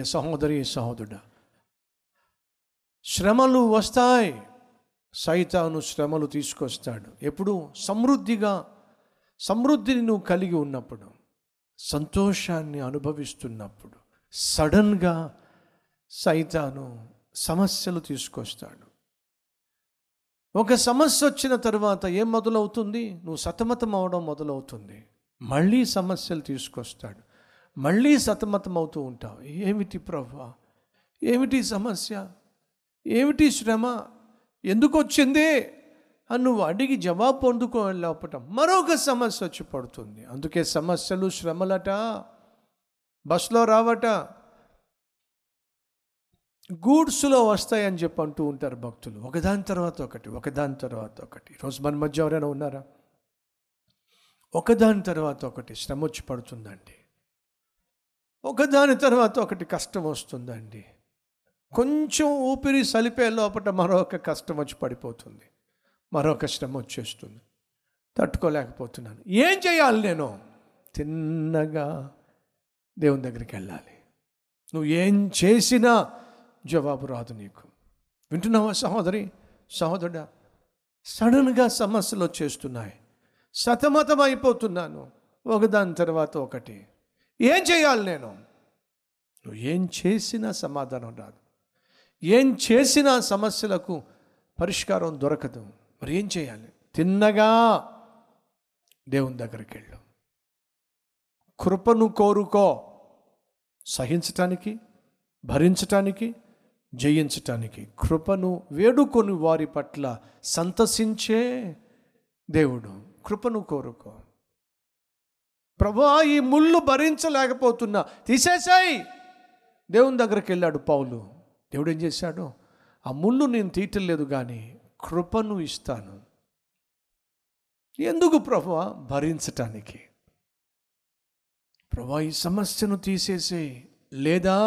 ప్రియ సహోదరి సహోదరుడ. శ్రమలు వస్తాయి. సైతాను శ్రమలు తీసుకొస్తాడు. ఎప్పుడు సమృద్ధిగా సమృద్ధిని నువ్వు కలిగి ఉన్నప్పుడు సంతోషాన్ని అనుభవిస్తున్నప్పుడు సడన్గా సైతాను సమస్యలు తీసుకొస్తాడు. ఒక సమస్య వచ్చిన తర్వాత ఏం మొదలవుతుంది? నువ్వు సతమతం అవడం మొదలవుతుంది. మళ్ళీ సమస్యలు తీసుకొస్తాడు. మళ్ళీ సతమతం అవుతూ ఉంటాం ఏమిటి ప్రభా? ఏమిటి సమస్య? ఏమిటి శ్రమ? ఎందుకు వచ్చింది? అని నువ్వు అడిగి జవాబు పొందుకోలేకపోవటం మరొక సమస్య వచ్చి పడుతుంది. అందుకే సమస్యలు శ్రమలట బస్సులో రావట గూడ్స్లో వస్తాయని చెప్పి అంటూ ఉంటారు భక్తులు. ఒకదాని తర్వాత ఒకటి ఒకదాని తర్వాత ఒకటి. ఈరోజు మన మధ్య ఎవరైనా ఉన్నారా? ఒకదాని తర్వాత ఒకటి. శ్రమ వచ్చి పడుతుందండి. ఒకదాని తర్వాత ఒకటి కష్టం వస్తుందండి. కొంచెం ఊపిరి సలిపే లోపల మరొక కష్టం వచ్చి పడిపోతుంది. మరొక శ్రమ వచ్చేస్తుంది. తట్టుకోలేకపోతున్నాను. ఏం చేయాలి నేను? తిన్నగా దేవుని దగ్గరికి వెళ్ళాలి. నువ్వు ఏం చేసినా జవాబు రాదు నీకు. వింటున్నావా సహోదరి? సహోదరుడా సడన్గా సమస్యలు వచ్చేస్తున్నాయి. సతమతం అయిపోతున్నాను ఒకదాని తర్వాత ఒకటి. ఏం చేయాలి నేను? నువ్వు ఏం చేసినా సమాధానం రాదు. ఏం చేసినా సమస్యలకు పరిష్కారం దొరకదు. మరి ఏం చేయాలి? తిన్నగా దేవుని దగ్గరికి వెళ్ళు. కృపను కోరుకో. సహించటానికి భరించటానికి జయించటానికి. కృపను వేడుకొని వారి పట్ల సంతసించే దేవుడు. కృపను కోరుకో. ప్రభా ఈ ముళ్ళు భరించలేకపోతున్నా. తీసేసాయి. దేవుని దగ్గరికి వెళ్ళాడు పౌలు. దేవుడు ఏం చేశాడు? ఆ ముళ్ళు నేను తీయటలేదు కానీ కృపను ఇస్తాను. ఎందుకు ప్రభు? భరించటానికి. ప్రభా ఈ సమస్యను తీసేసే లేదా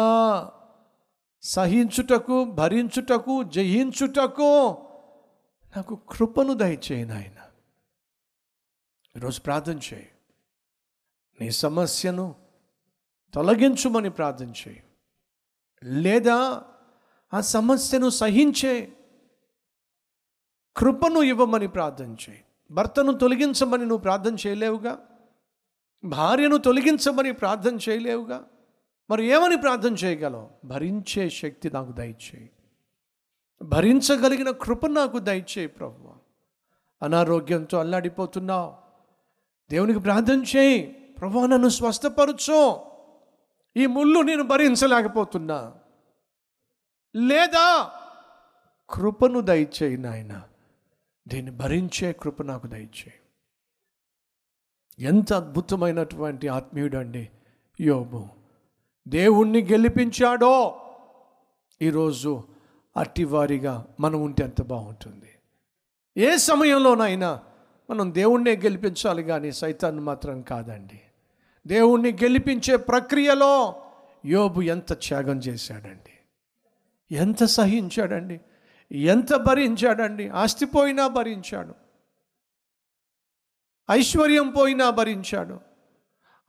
సహించుటకు భరించుటకు జయించుటకు నాకు కృపను దయచేయను ఆయన ఈరోజు ప్రార్థన చేయి. నీ సమస్యను తొలగించుమని ప్రార్థన చేయి లేదా ఆ సమస్యను సహించే కృపను ఇవ్వమని ప్రార్థన చేయి భర్తను తొలగించమని నువ్వు ప్రార్థన చేయలేవుగా? భార్యను తొలగించమని ప్రార్థన చేయలేవుగా? మరి ఏమని ప్రార్థన చేయగలవు? భరించే శక్తి నాకు దయచేయి భరించగలిగిన కృప నాకు దయచేయి ప్రభు అనారోగ్యంతో అల్లాడిపోతున్నావు. దేవునికి ప్రార్థన చేయి. ప్రభా నన్ను స్వస్థపరచు. ఈ ముళ్ళు నేను భరించలేకపోతున్నా. లేదా కృపను దయచేయి నాయన. దీన్ని భరించే కృప నాకు దయచేయి. ఎంత అద్భుతమైనటువంటి ఆత్మీయుడు అండి యోబు. దేవుణ్ణి గెలిపించాడో. ఈరోజు అట్టివారిగా మనం ఉంటే ఎంత బాగుంటుంది. ఏ సమయంలోనైనా మనం దేవుణ్ణే గెలిపించాలి కానీ సైతాన్ని మాత్రం కాదండి. దేవుణ్ణి గెలిపించే ప్రక్రియలో యోబు ఎంత త్యాగం చేశాడండి? ఎంత సహించాడండి? ఎంత భరించాడండి? ఆస్తి పోయినా భరించాడు. ఐశ్వర్యం పోయినా భరించాడు.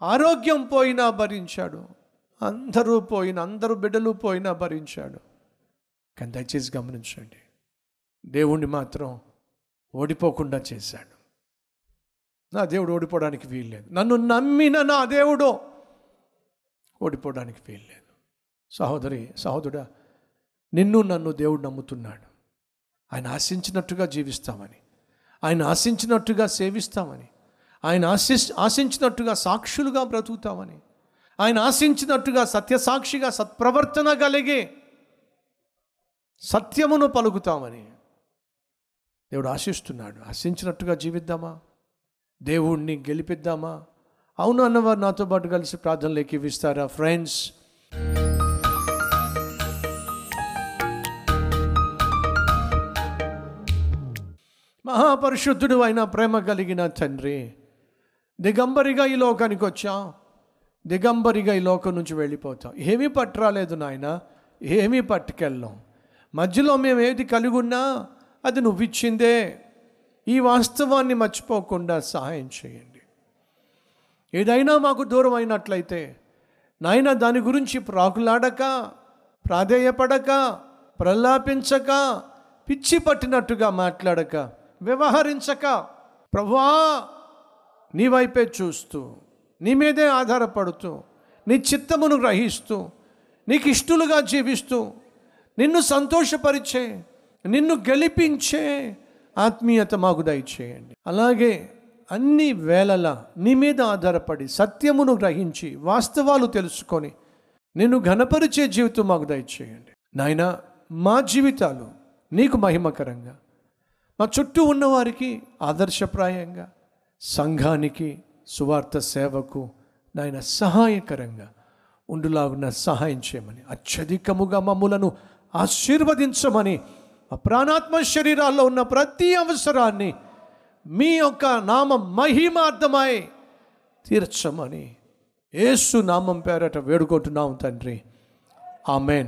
ఆరోగ్యం పోయినా భరించాడు. అందరూ పోయిన అందరూ బిడ్డలు పోయినా భరించాడు. కానీ దయచేసి గమనించండి. దేవుణ్ణి మాత్రం ఓడిపోకుండా చేశాడు. నా దేవుడు ఓడిపోవడానికి వీల్లేదు. నన్ను నమ్మిన నా దేవుడు ఓడిపోవడానికి వీల్లేదు. సహోదరి సహోదరుడా నిన్ను నన్ను దేవుడు నమ్ముతున్నాడు. ఆయన ఆశించినట్టుగా జీవిస్తామని ఆయన ఆశించినట్టుగా సేవిస్తామని ఆయన ఆశి ఆశించినట్టుగా సాక్షులుగా బ్రతుకుతామని ఆయన ఆశించినట్టుగా సత్యసాక్షిగా సత్ప్రవర్తన కలిగి సత్యమును పలుకుతామని దేవుడు ఆశిస్తున్నాడు. ఆశించినట్టుగా జీవిద్దామా? దేవుణ్ణి గెలిపిద్దామా? అవును అన్నవారు నాతో పాటు కలిసి ప్రార్థనలోకి ఇస్తారా ఫ్రెండ్స్ మహాపరిశుద్ధుడు అయిన ప్రేమ కలిగిన తండ్రి దిగంబరిగా ఈ లోకానికి వచ్చాం. దిగంబరిగా ఈ లోకం నుంచి వెళ్ళిపోతాం. ఏమీ పట్టరాలేదు నాయన ఏమీ పట్టుకెళ్ళాం. మధ్యలో మేము ఏది కలిగి ఉన్నా అది నువ్వు ఇచ్చిందే. ఈ వాస్తవాన్ని మర్చిపోకుండా సహాయం చేయండి. ఏదైనా మాకు దూరం అయినట్లయితే నాయన దాని గురించి ప్రాకులాడక ప్రాధేయపడక ప్రలాపించక పిచ్చి పట్టినట్టుగా మాట్లాడక వ్యవహరించక ప్రభువా నీ వైపే చూస్తూ నీ మీదే ఆధారపడుతూ నీ చిత్తమును గ్రహిస్తూ నీకు ఇష్టలుగా జీవిస్తూ నిన్ను సంతోషపరిచే నిన్ను గెలిపించే ఆత్మీయత మాకు దయచేయండి. అలాగే అన్ని వేళలా నీ మీద ఆధారపడి సత్యమును గ్రహించి వాస్తవాలు తెలుసుకొని నిన్ను ఘనపరిచే జీవితం మాకు దయచేయండి. నాయన మా జీవితాలు నీకు మహిమకరంగా. మా చుట్టూ ఉన్నవారికి ఆదర్శప్రాయంగా. సంఘానికి సువార్త సేవకు నాయన సహాయకరంగా. ఉండులాగున సహాయం చేయమని అత్యధికముగా మమ్ములను ఆశీర్వదించమని ఆ ప్రాణాత్మ శరీరాల్లో ఉన్న ప్రతి అవసరాన్ని మీ యొక్క నామ మహిమార్థమై తీర్చమని ఏసు నామం పేరట వేడుకుంటున్నాం తండ్రి. ఆమెన్.